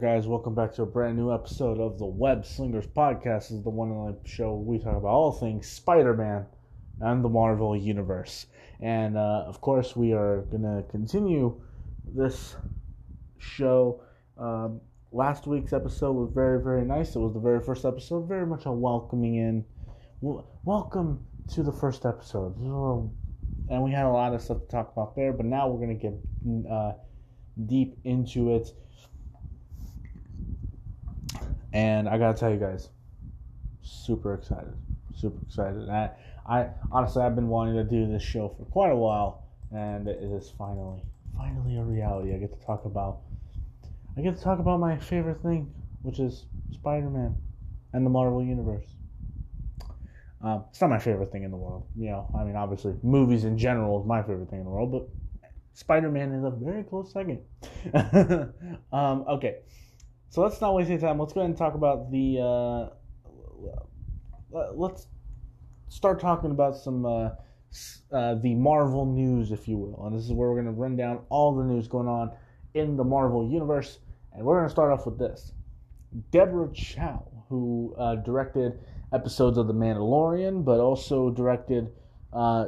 Guys. Welcome back to a brand new episode of the Web Slingers Podcast. This is the one and only show we talk about all things Spider Man and the Marvel Universe. And uh, of course, we are going to continue this show. Um, last week's episode was very, very nice. It was the very first episode, very much a welcoming in. Welcome to the first episode. And we had a lot of stuff to talk about there, but now we're going to get uh, deep into it. And I gotta tell you guys, super excited, super excited. I, I honestly, I've been wanting to do this show for quite a while, and it is finally, finally a reality. I get to talk about, I get to talk about my favorite thing, which is Spider-Man and the Marvel Universe. Um, it's not my favorite thing in the world, you know. I mean, obviously, movies in general is my favorite thing in the world, but Spider-Man is a very close second. um, okay. So let's not waste any time. Let's go ahead and talk about the. Uh, let's start talking about some uh, uh, the Marvel news, if you will. And this is where we're going to run down all the news going on in the Marvel universe. And we're going to start off with this: Deborah Chow, who uh, directed episodes of The Mandalorian, but also directed uh,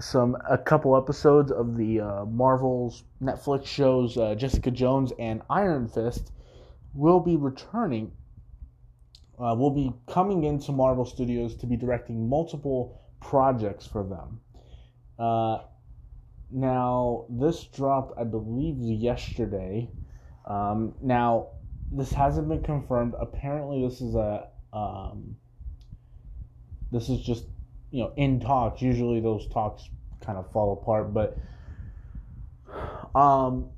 some a couple episodes of the uh, Marvel's Netflix shows Jessica Jones and Iron Fist will be returning, uh, will be coming into Marvel Studios to be directing multiple projects for them. Uh, now, this dropped, I believe, yesterday. Um, now, this hasn't been confirmed. Apparently, this is a um, this is just you know in talks. Usually, those talks kind of fall apart, but um,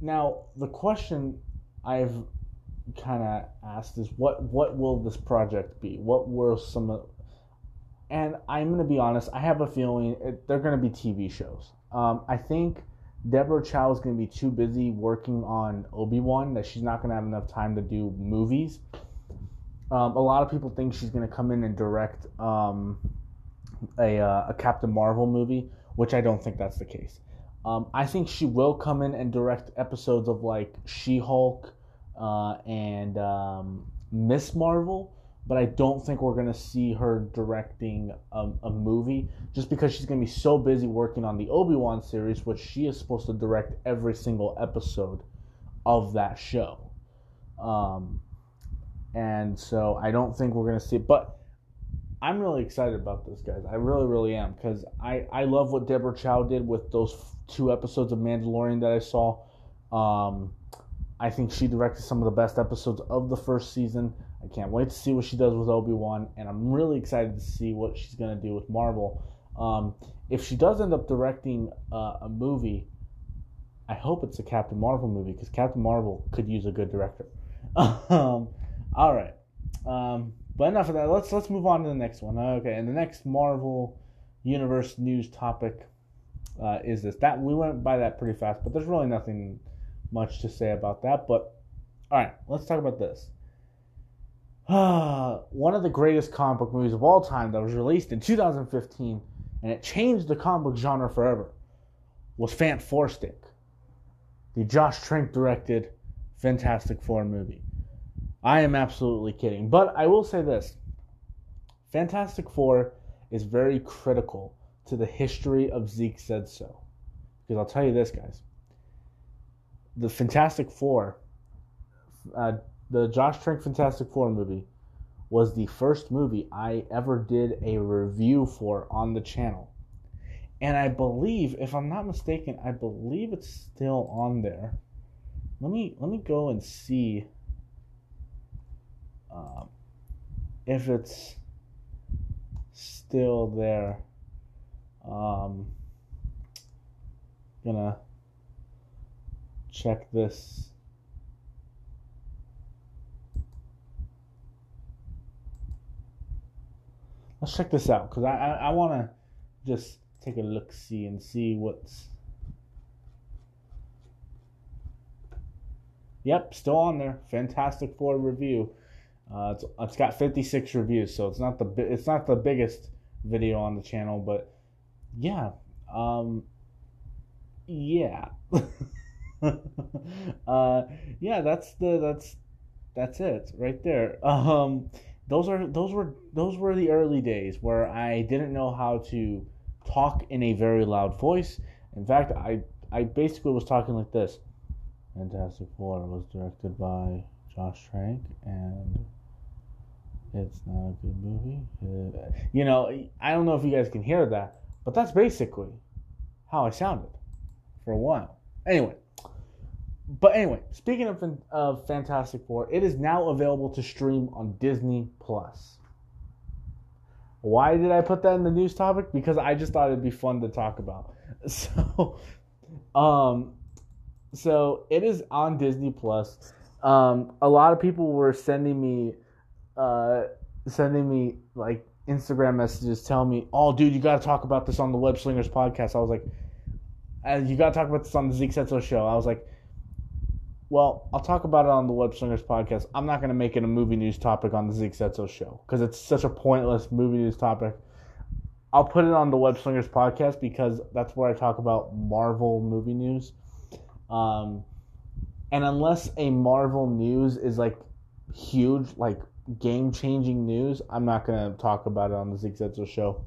now the question I've kind of asked is what what will this project be? What were some of and I'm going to be honest, I have a feeling it, they're going to be TV shows. Um, I think Deborah Chow is going to be too busy working on Obi Wan that she's not going to have enough time to do movies. Um, a lot of people think she's going to come in and direct um, a, uh, a Captain Marvel movie, which I don't think that's the case. Um, I think she will come in and direct episodes of like She Hulk, uh, and um, Ms. Marvel, but I don't think we're gonna see her directing a, a movie just because she's gonna be so busy working on the Obi Wan series, which she is supposed to direct every single episode of that show. Um, and so I don't think we're gonna see it, but I'm really excited about this, guys. I really, really am because I I love what Deborah Chow did with those two episodes of Mandalorian that I saw. Um, I think she directed some of the best episodes of the first season. I can't wait to see what she does with Obi Wan, and I'm really excited to see what she's going to do with Marvel. Um, if she does end up directing uh, a movie, I hope it's a Captain Marvel movie because Captain Marvel could use a good director. um, all right, um, but enough of that. Let's let's move on to the next one. Okay, and the next Marvel Universe news topic uh, is this. That we went by that pretty fast, but there's really nothing much to say about that. But all right, let's talk about this. One of the greatest comic book movies of all time that was released in 2015 and it changed the comic book genre forever was Fant4stic, the Josh Trank directed Fantastic Four movie. I am absolutely kidding, but I will say this Fantastic Four is very critical to the history of Zeke Said So. Because I'll tell you this, guys the Fantastic Four, uh, the Josh Trank Fantastic Four movie, was the first movie I ever did a review for on the channel. And I believe, if I'm not mistaken, I believe it's still on there. Let me let me go and see um, if it's still there. Um, gonna check this. Let's check this out because I, I, I want to just take a look see and see what's. Yep, still on there. Fantastic Four review. Uh, it's, it's got 56 reviews, so it's not the it's not the biggest video on the channel, but yeah, um, yeah. uh, yeah, that's the that's that's it right there. Um, those are those were those were the early days where I didn't know how to talk in a very loud voice. In fact, I I basically was talking like this. Fantastic Four was directed by Josh Trank and it's not a good movie. Uh, you know, I don't know if you guys can hear that, but that's basically how I sounded for a while. Anyway, but anyway, speaking of, of Fantastic Four, it is now available to stream on Disney Plus. Why did I put that in the news topic? Because I just thought it'd be fun to talk about. So, um, so it is on Disney Plus. Um, a lot of people were sending me, uh, sending me like Instagram messages telling me, "Oh, dude, you got to talk about this on the Web Slingers podcast." I was like, "And you got to talk about this on the Zeke Said So show." I was like, "Well, I'll talk about it on the Web Slingers podcast. I'm not going to make it a movie news topic on the Zeke Said So show because it's such a pointless movie news topic." I'll put it on the Web Slingers podcast because that's where I talk about Marvel movie news. Um, and unless a Marvel news is like huge, like game changing news, I'm not gonna talk about it on the Zeke Said So show.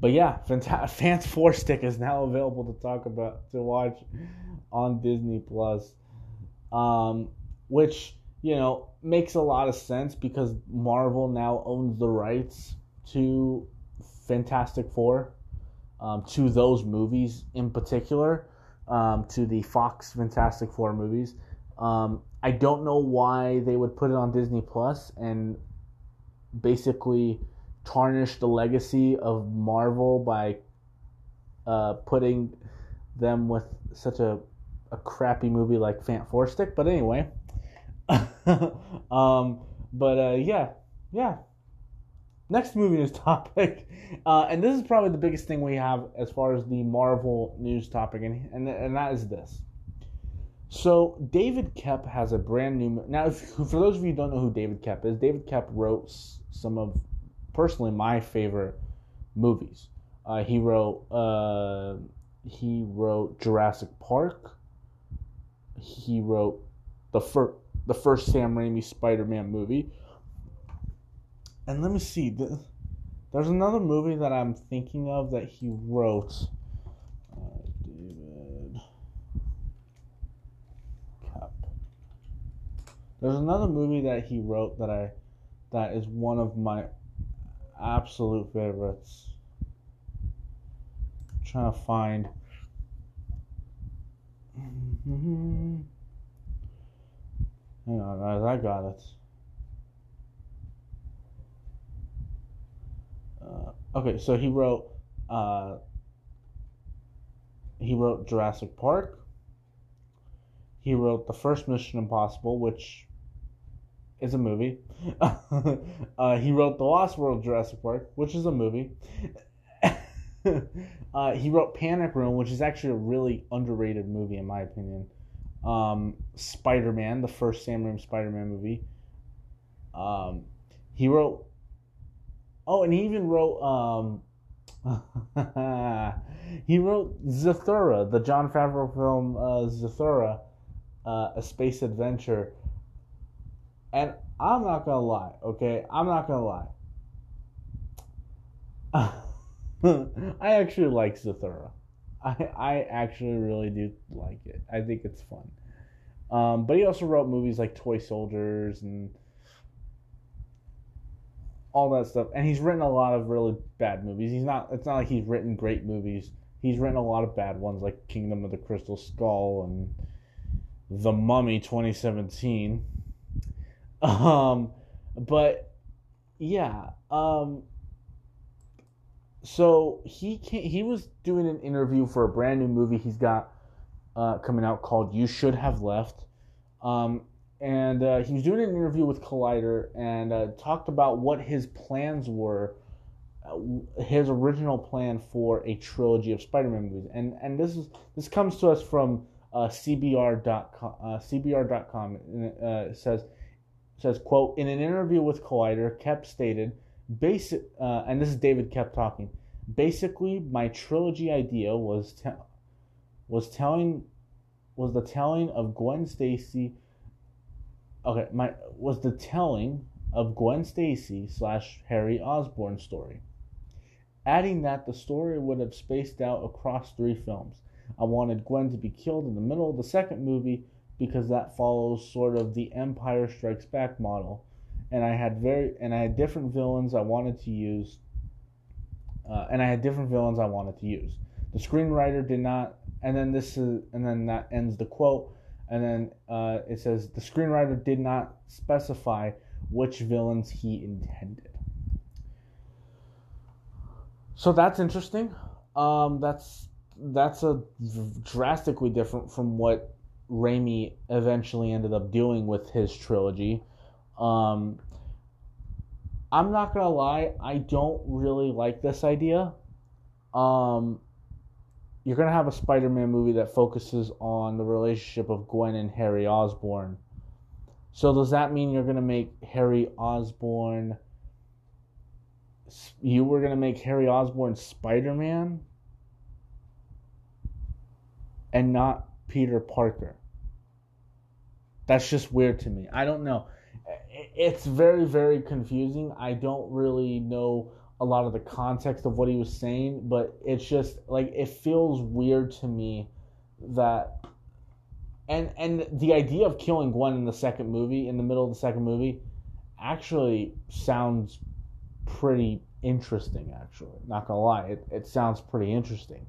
But yeah, Fant- Fant4stic is now available to talk about to watch on Disney Plus, um, which you know makes a lot of sense because Marvel now owns the rights to Fantastic Four, um, to those movies in particular um, to the Fox Fantastic Four movies. Um, I don't know why they would put it on Disney Plus and basically tarnish the legacy of Marvel by uh, putting them with such a, a crappy movie like Fant4stic. But anyway, um, but uh, yeah, yeah, next movie news topic, uh, and this is probably the biggest thing we have as far as the Marvel news topic, and and, and that is this. So David Koepp has a brand new. Now, if, for those of you who don't know who David Koepp is, David Koepp wrote some of, personally, my favorite movies. Uh, he wrote uh, he wrote Jurassic Park. He wrote the first the first Sam Raimi Spider Man movie, and let me see. There's another movie that I'm thinking of that he wrote. Uh, David. There's another movie that he wrote that I that is one of my absolute favorites. I'm trying to find. Hang on, guys, I got it. Uh, okay, so he wrote uh, he wrote Jurassic Park. He wrote the first Mission Impossible, which is a movie. uh, he wrote The Lost World Jurassic Park, which is a movie. uh, he wrote Panic Room, which is actually a really underrated movie in my opinion. Um, Spider Man, the first Sam Raimi Spider Man movie. Um, he wrote Oh, and he even wrote um he wrote Zathura, the Jon Favreau film uh, Zathura, uh, a space adventure. And I'm not gonna lie, okay? I'm not gonna lie. I actually like Zathura. I I actually really do like it. I think it's fun. Um, but he also wrote movies like Toy Soldiers and all that stuff. And he's written a lot of really bad movies. He's not. It's not like he's written great movies. He's written a lot of bad ones, like Kingdom of the Crystal Skull and The Mummy 2017. Um, but yeah. Um. So he can, he was doing an interview for a brand new movie he's got uh, coming out called "You Should Have Left." Um, and uh, he was doing an interview with Collider and uh, talked about what his plans were, uh, his original plan for a trilogy of Spider-Man movies. And and this is this comes to us from uh, CBR.com. Uh, CBR.com and, uh, says says quote in an interview with Collider, Koepp stated, basic, uh, and this is David Koepp talking. Basically, my trilogy idea was te- was telling was the telling of Gwen Stacy. Okay, my was the telling of Gwen Stacy slash Harry Osborn story. Adding that the story would have spaced out across three films. I wanted Gwen to be killed in the middle of the second movie because that follows sort of the Empire Strikes Back model, and I had very and I had different villains I wanted to use, uh, and I had different villains I wanted to use. The screenwriter did not, and then this is, and then that ends the quote, and then uh, it says the screenwriter did not specify which villains he intended. So that's interesting. Um, that's that's a drastically different from what Raimi eventually ended up doing with his trilogy. Um, I'm not gonna lie, I don't really like this idea. Um, you're gonna have a Spider-Man movie that focuses on the relationship of Gwen and Harry Osborn. So does that mean you're gonna make Harry Osborn? You were gonna make Harry Osborn Spider-Man, and not Peter Parker. That's just weird to me. I don't know. It's very, very confusing. I don't really know a lot of the context of what he was saying, but it's just like it feels weird to me that and and the idea of killing Gwen in the second movie, in the middle of the second movie, actually sounds pretty interesting. Actually, not gonna lie, it it sounds pretty interesting.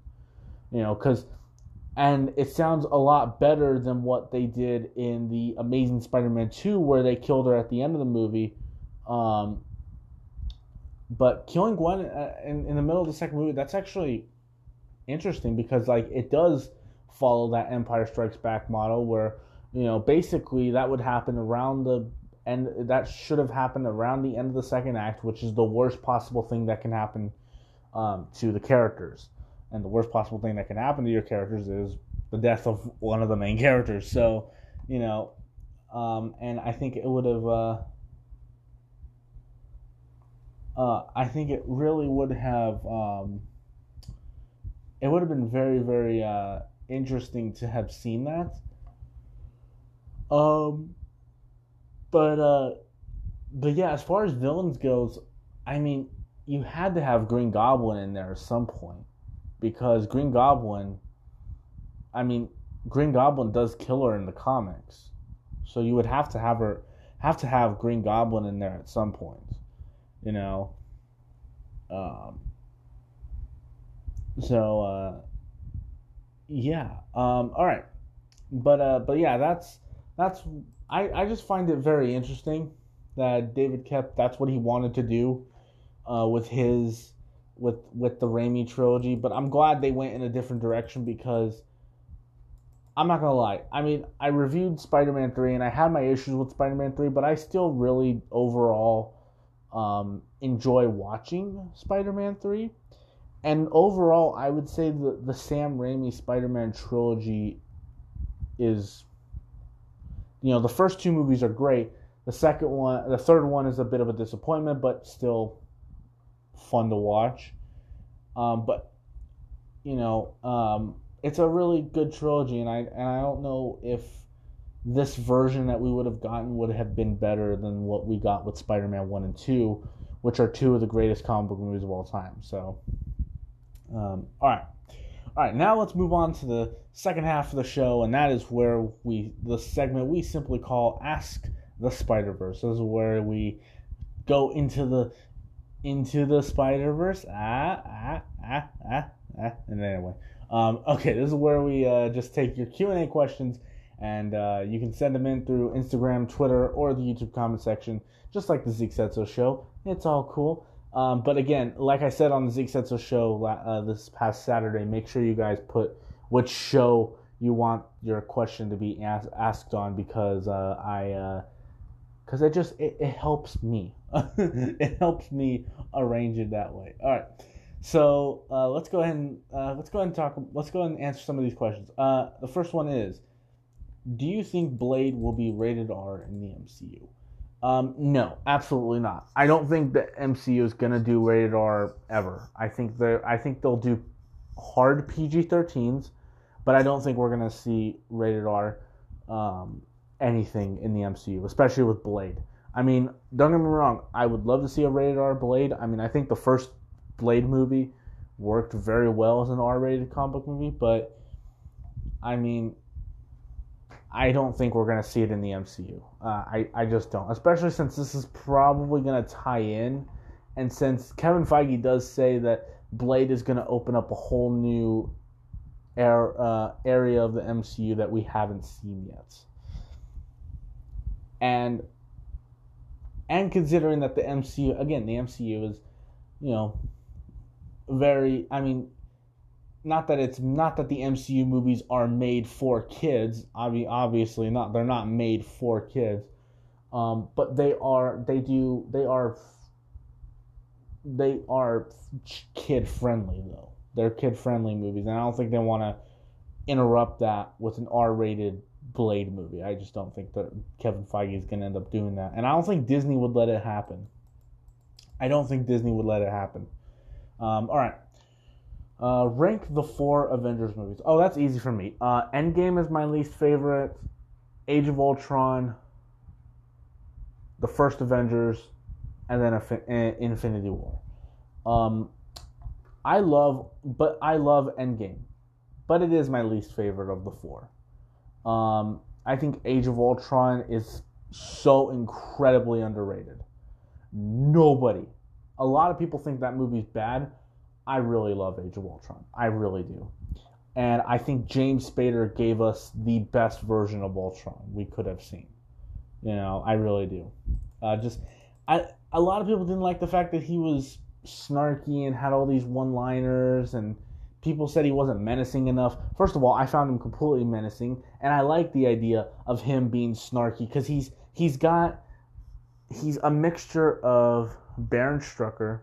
You know, because and it sounds a lot better than what they did in the Amazing Spider-Man 2 where they killed her at the end of the movie. Um, but killing Gwen uh, in, in the middle of the second movie that's actually interesting because like it does follow that Empire Strikes Back model where you know basically that would happen around the and that should have happened around the end of the second act which is the worst possible thing that can happen um, to the characters and the worst possible thing that can happen to your characters is the death of one of the main characters. So, you know, um, and I think it would have. Uh, uh, I think it really would have. Um, it would have been very, very uh, interesting to have seen that. Um, but uh, but yeah, as far as villains goes, I mean, you had to have Green Goblin in there at some point because Green Goblin, I mean, Green Goblin does kill her in the comics, so you would have to have her have to have Green Goblin in there at some point, you know. Um, so uh, yeah, um, all right, but uh, but yeah, that's that's I I just find it very interesting that David Koepp that's what he wanted to do uh, with his with with the Raimi trilogy, but I'm glad they went in a different direction because I'm not gonna lie. I mean, I reviewed Spider-Man three, and I had my issues with Spider-Man three, but I still really overall um, enjoy watching Spider-Man three. And overall, I would say the the Sam Raimi Spider-Man trilogy is, you know, the first two movies are great. The second one, the third one is a bit of a disappointment, but still fun to watch. Um, but you know, um, it's a really good trilogy, and I and I don't know if this version that we would have gotten would have been better than what we got with Spider-Man one and two, which are two of the greatest comic book movies of all time. So, um, all right. All right, now let's move on to the second half of the show, and that is where we the segment we simply call "Ask the Spider Verse." This is where we go into the into the Spider Verse. Ah, ah, ah, ah, ah. And anyway, um, okay, this is where we uh, just take your Q and A questions, and uh, you can send them in through Instagram, Twitter, or the YouTube comment section, just like the Zeke Said So show. It's all cool. Um, but again, like I said on the Zeke Said So show uh, this past Saturday, make sure you guys put which show you want your question to be asked, on because uh, I because it just it, it helps me it helps me arrange it that way. All right. So uh, let's go ahead and uh, let's go ahead and talk. Let's go ahead and answer some of these questions. Uh, the first one is, do you think Blade will be rated R in the MCU? Um, no, absolutely not. I don't think the MCU is gonna do rated R ever. I think they I think they'll do hard PG-13s, but I don't think we're gonna see rated R um, anything in the MCU, especially with Blade. I mean, don't get me wrong, I would love to see a rated R Blade. I mean, I think the first Blade movie worked very well as an R rated comic book movie, but I mean, I don't think we're gonna see it in the MCU. Uh, I I just don't, especially since this is probably gonna tie in, and since Kevin Feige does say that Blade is gonna open up a whole new air, uh, area of the MCU that we haven't seen yet, and and considering that the MCU again the MCU is, you know, very I mean not that it's not that the MCU movies are made for kids. Obviously, not. They're not made for kids, um, but they are. They do. They are. They are kid friendly though. They're kid friendly movies, and I don't think they want to interrupt that with an R rated Blade movie. I just don't think that Kevin Feige is going to end up doing that, and I don't think Disney would let it happen. I don't think Disney would let it happen. Um, all right. Uh, rank the four Avengers movies. Oh, that's easy for me. Uh, Endgame is my least favorite. Age of Ultron, the first Avengers, and then Infinity War. Um, I love, but I love Endgame, but it is my least favorite of the four. Um, I think Age of Ultron is so incredibly underrated. Nobody, a lot of people think that movie's bad. I really love Age of Ultron. I really do. And I think James Spader gave us the best version of Ultron we could have seen. You know, I really do. Uh, just, I a lot of people didn't like the fact that he was snarky and had all these one-liners, and people said he wasn't menacing enough. First of all, I found him completely menacing, and I like the idea of him being snarky because he's he's got he's a mixture of Baron Strucker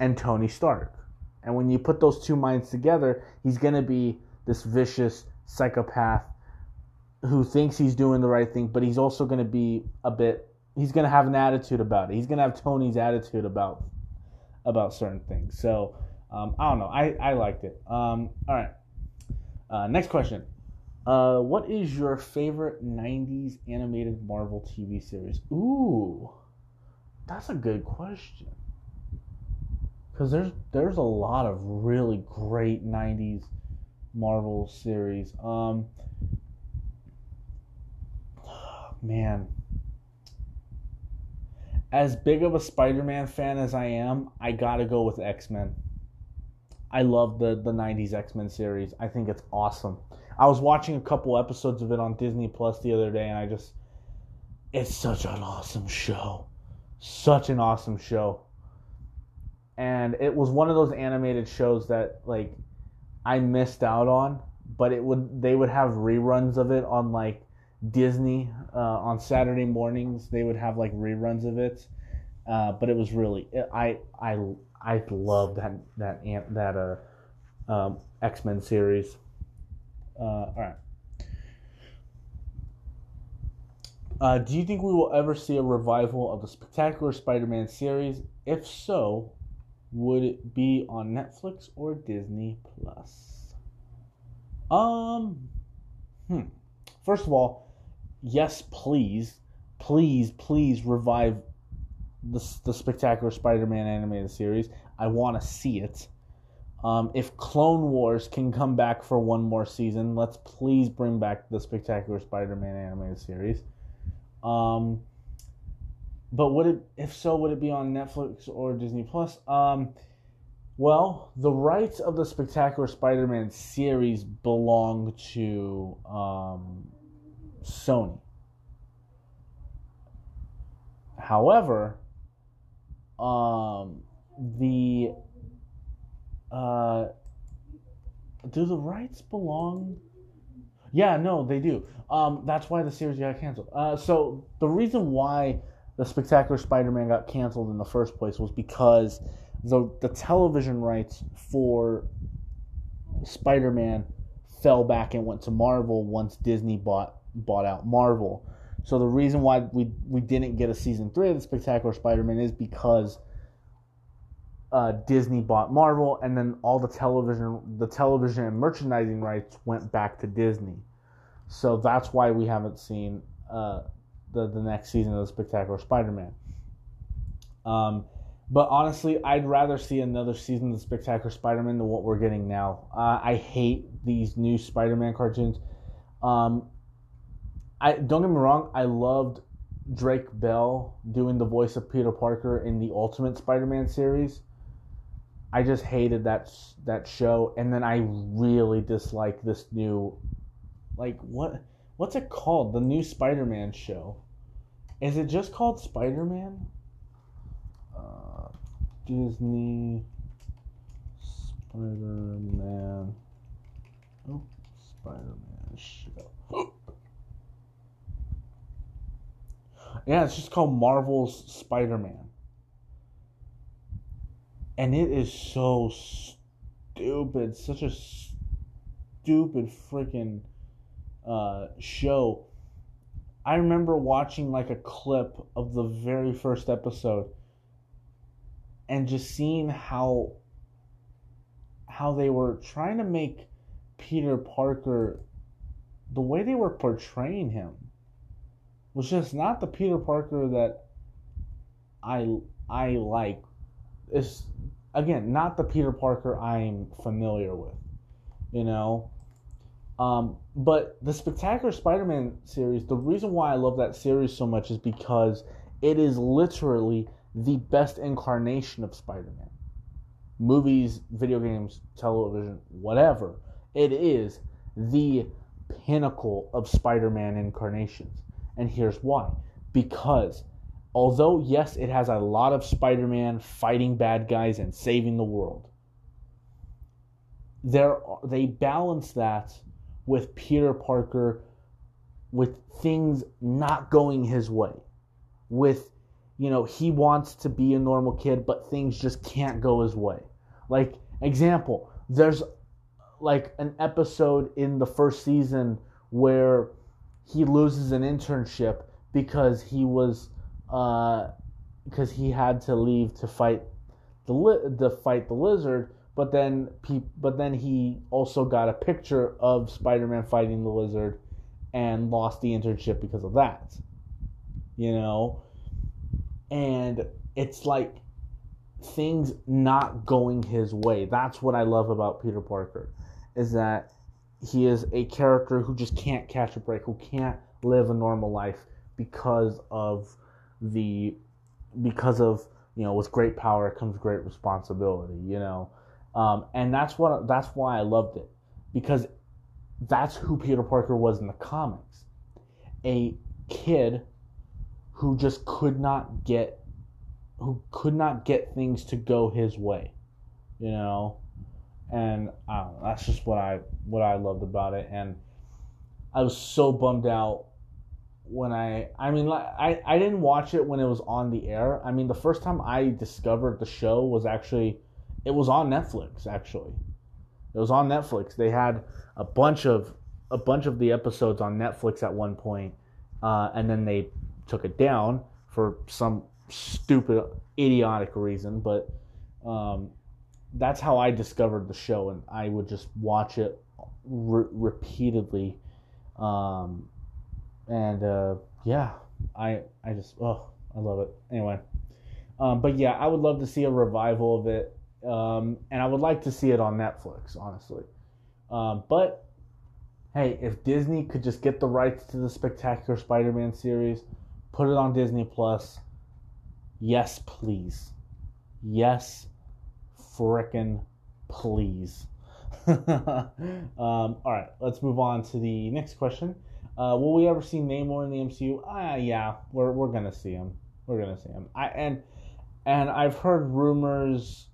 and Tony Stark. And when you put those two minds together, he's going to be this vicious psychopath who thinks he's doing the right thing, but he's also going to be a bit he's going to have an attitude about it. He's going to have Tony's attitude about about certain things. So, um, I don't know. I, I liked it. Um, all right. Uh, next question. Uh, what is your favorite 90s animated Marvel TV series? Ooh, that's a good question because there's there's a lot of really great 90s Marvel series. Um man, as big of a Spider-Man fan as I am, I got to go with X-Men. I love the the 90s X-Men series. I think it's awesome. I was watching a couple episodes of it on Disney Plus the other day and I just it's such an awesome show. Such an awesome show and it was one of those animated shows that like I missed out on, but it would they would have reruns of it on like Disney uh, on Saturday mornings. They would have like reruns of it, uh, but it was really I I I love that that that uh um, X Men series. Uh, all right. Uh, do you think we will ever see a revival of the Spectacular Spider-Man series? If so, would it be on Netflix or Disney Plus? Um, hmm. First of all, yes, please, please, please revive the the Spectacular Spider-Man animated series. I want to see it. Um, if Clone Wars can come back for one more season, let's please bring back the Spectacular Spider-Man animated series. Um, but would it, if so, would it be on Netflix or Disney Plus? Um, well, the rights of the Spectacular Spider-Man series belong to um, Sony. However, um, the uh, do the rights belong? Yeah, no, they do. Um, that's why the series got canceled. Uh, so the reason why the Spectacular Spider-Man got canceled in the first place was because the the television rights for Spider-Man fell back and went to Marvel once Disney bought bought out Marvel. So the reason why we we didn't get a season three of the Spectacular Spider-Man is because uh, Disney bought Marvel, and then all the television, the television and merchandising rights went back to Disney. So that's why we haven't seen uh, the the next season of the Spectacular Spider-Man. Um, but honestly, I'd rather see another season of the Spectacular Spider-Man than what we're getting now. Uh, I hate these new Spider-Man cartoons. Um, I don't get me wrong, I loved Drake Bell doing the voice of Peter Parker in the Ultimate Spider-Man series. I just hated that that show, and then I really dislike this new, like what what's it called? The new Spider-Man show. Is it just called Spider-Man? Uh, Disney Spider-Man. Oh, Spider-Man show. Yeah, it's just called Marvel's Spider-Man. And it is so stupid, such a stupid freaking uh, show. I remember watching like a clip of the very first episode and just seeing how how they were trying to make Peter Parker the way they were portraying him was just not the Peter Parker that I I like. It's again, not the Peter Parker I'm familiar with, you know. Um, but the Spectacular Spider-Man series, the reason why I love that series so much is because it is literally the best incarnation of Spider-Man. Movies, video games, television, whatever. It is the pinnacle of Spider-Man incarnations. And here's why. Because although yes, it has a lot of Spider-Man fighting bad guys and saving the world. There, they balance that with Peter Parker, with things not going his way, with you know he wants to be a normal kid, but things just can't go his way. Like example, there's like an episode in the first season where he loses an internship because he was because uh, he had to leave to fight the li- to fight the lizard. But then, pe- but then he also got a picture of Spider-Man fighting the lizard, and lost the internship because of that. You know, and it's like things not going his way. That's what I love about Peter Parker, is that he is a character who just can't catch a break, who can't live a normal life because of the because of you know with great power comes great responsibility you know? Um, and that's what that's why i loved it because that's who peter parker was in the comics. A kid who just could not get who could not get things to go his way you know? And know, that's just what i what i loved about it and i was so bummed out when I I mean I I didn't watch it when it was on the air. I mean the first time I discovered the show was actually it was on Netflix actually. It was on Netflix. They had a bunch of a bunch of the episodes on Netflix at one point, uh, and then they took it down for some stupid idiotic reason. But um, that's how I discovered the show, and I would just watch it re- repeatedly. Um, and uh, yeah, I I just oh I love it. Anyway, um, but yeah, I would love to see a revival of it, um, and I would like to see it on Netflix, honestly. Um, but hey, if Disney could just get the rights to the Spectacular Spider-Man series, put it on Disney Plus, yes, please, yes, frickin' please. um, all right, let's move on to the next question. Uh, will we ever see Namor in the MCU? Ah, uh, yeah, we're we're gonna see him. We're gonna see him. I and and I've heard rumors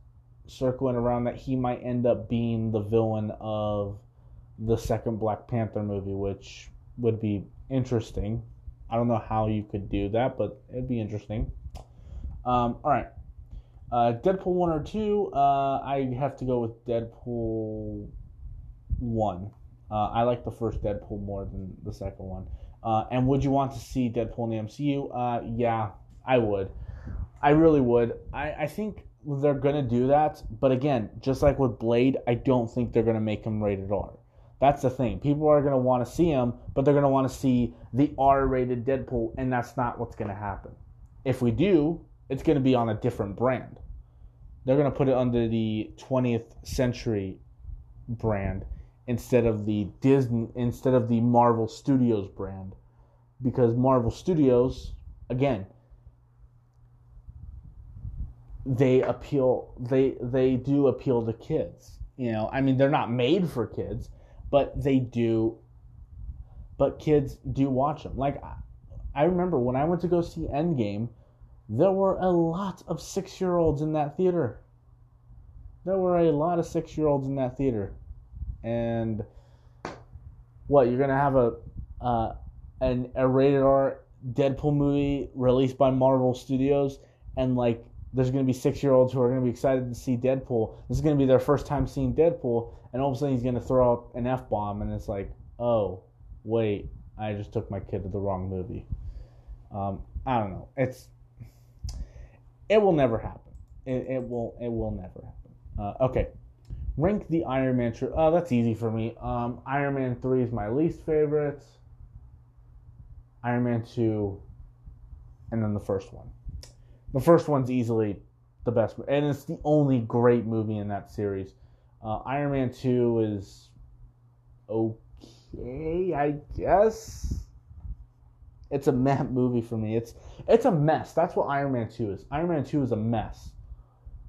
circling around that he might end up being the villain of the second Black Panther movie, which would be interesting. I don't know how you could do that, but it'd be interesting. Um, all right. Uh, Deadpool 1 or 2, uh, I have to go with Deadpool 1. Uh, I like the first Deadpool more than the second one. Uh, and would you want to see Deadpool in the MCU? Uh, yeah, I would. I really would. I, I think they're gonna do that, but again, just like with Blade, I don't think they're gonna make him rated R. That's the thing. People are gonna want to see him, but they're gonna want to see the R-rated Deadpool, and that's not what's gonna happen. If we do, it's gonna be on a different brand. They're gonna put it under the 20th Century brand instead of the Disney, instead of the Marvel Studios brand, because Marvel Studios, again, they appeal they they do appeal to kids you know i mean they're not made for kids but they do but kids do watch them like i remember when i went to go see endgame there were a lot of six year olds in that theater there were a lot of six year olds in that theater and what you're gonna have a uh, an a rated r deadpool movie released by marvel studios and like there's going to be six year olds who are going to be excited to see Deadpool. This is going to be their first time seeing Deadpool, and all of a sudden he's going to throw out an F bomb, and it's like, oh, wait, I just took my kid to the wrong movie. Um, I don't know. It's it will never happen. It, it will it will never happen. Uh, okay, rank the Iron Man. Tri- oh, that's easy for me. Um, Iron Man three is my least favorite. Iron Man two, and then the first one. The first one's easily the best, and it's the only great movie in that series. Uh, Iron Man Two is okay, I guess. It's a meh movie for me. It's it's a mess. That's what Iron Man Two is. Iron Man Two is a mess,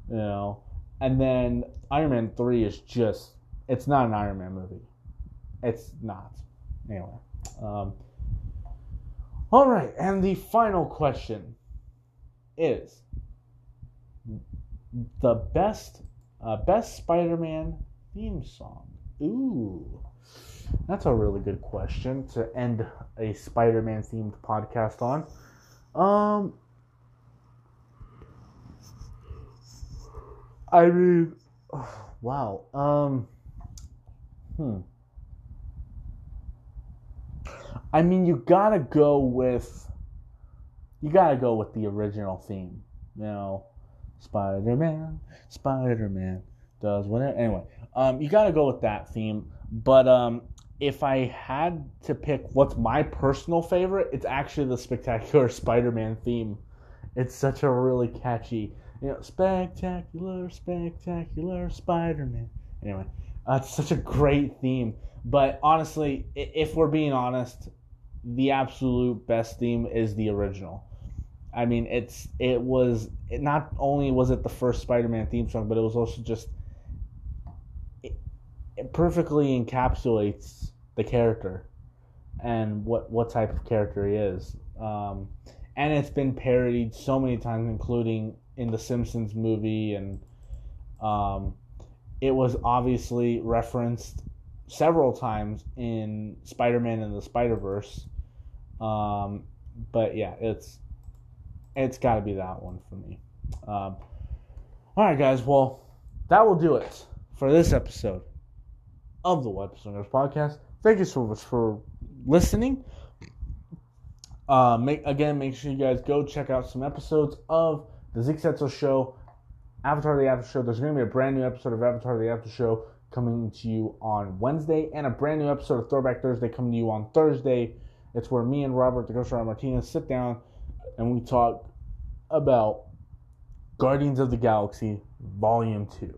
you know. And then Iron Man Three is just it's not an Iron Man movie. It's not. Anyway. Um, all right, and the final question is the best uh, best Spider-Man theme song. Ooh, that's a really good question to end a Spider-Man themed podcast on. Um, I mean, oh, wow. Um, hmm. I mean, you gotta go with you gotta go with the original theme. You know, Spider Man, Spider Man does whatever. Anyway, um, you gotta go with that theme. But um, if I had to pick what's my personal favorite, it's actually the Spectacular Spider Man theme. It's such a really catchy, you know, spectacular, spectacular Spider Man. Anyway, uh, it's such a great theme. But honestly, if we're being honest, the absolute best theme is the original. I mean, it's it was it not only was it the first Spider-Man theme song, but it was also just it perfectly encapsulates the character and what what type of character he is. Um, and it's been parodied so many times, including in the Simpsons movie, and um, it was obviously referenced several times in Spider-Man and the Spider-Verse. Um, but yeah, it's it's got to be that one for me. Um, all right, guys. Well, that will do it for this episode of the Web Swingers podcast. Thank you so much for listening. Uh, make again, make sure you guys go check out some episodes of the Zeke Said So Show, Avatar the After Show. There's going to be a brand new episode of Avatar the After Show coming to you on Wednesday, and a brand new episode of Throwback Thursday coming to you on Thursday. It's where me and Robert, the Ghost Rider Martinez, sit down and we talk about Guardians of the Galaxy Volume 2.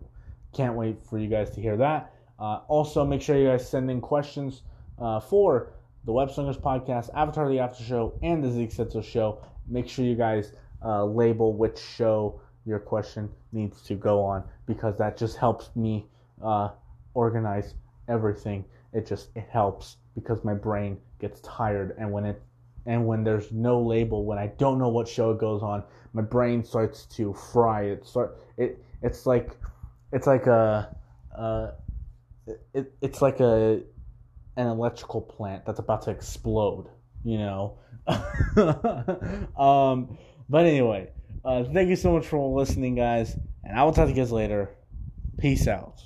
Can't wait for you guys to hear that. Uh, also, make sure you guys send in questions uh, for the Web Slingers podcast, Avatar the After Show, and the Zeke Said So Show. Make sure you guys uh, label which show your question needs to go on because that just helps me uh, organize everything. It just it helps because my brain gets tired, and when it and when there's no label, when I don't know what show it goes on, my brain starts to fry. It start it. It's like it's like a, uh, it, it's like a an electrical plant that's about to explode. You know. um, but anyway, uh, thank you so much for listening, guys, and I will talk to you guys later. Peace out.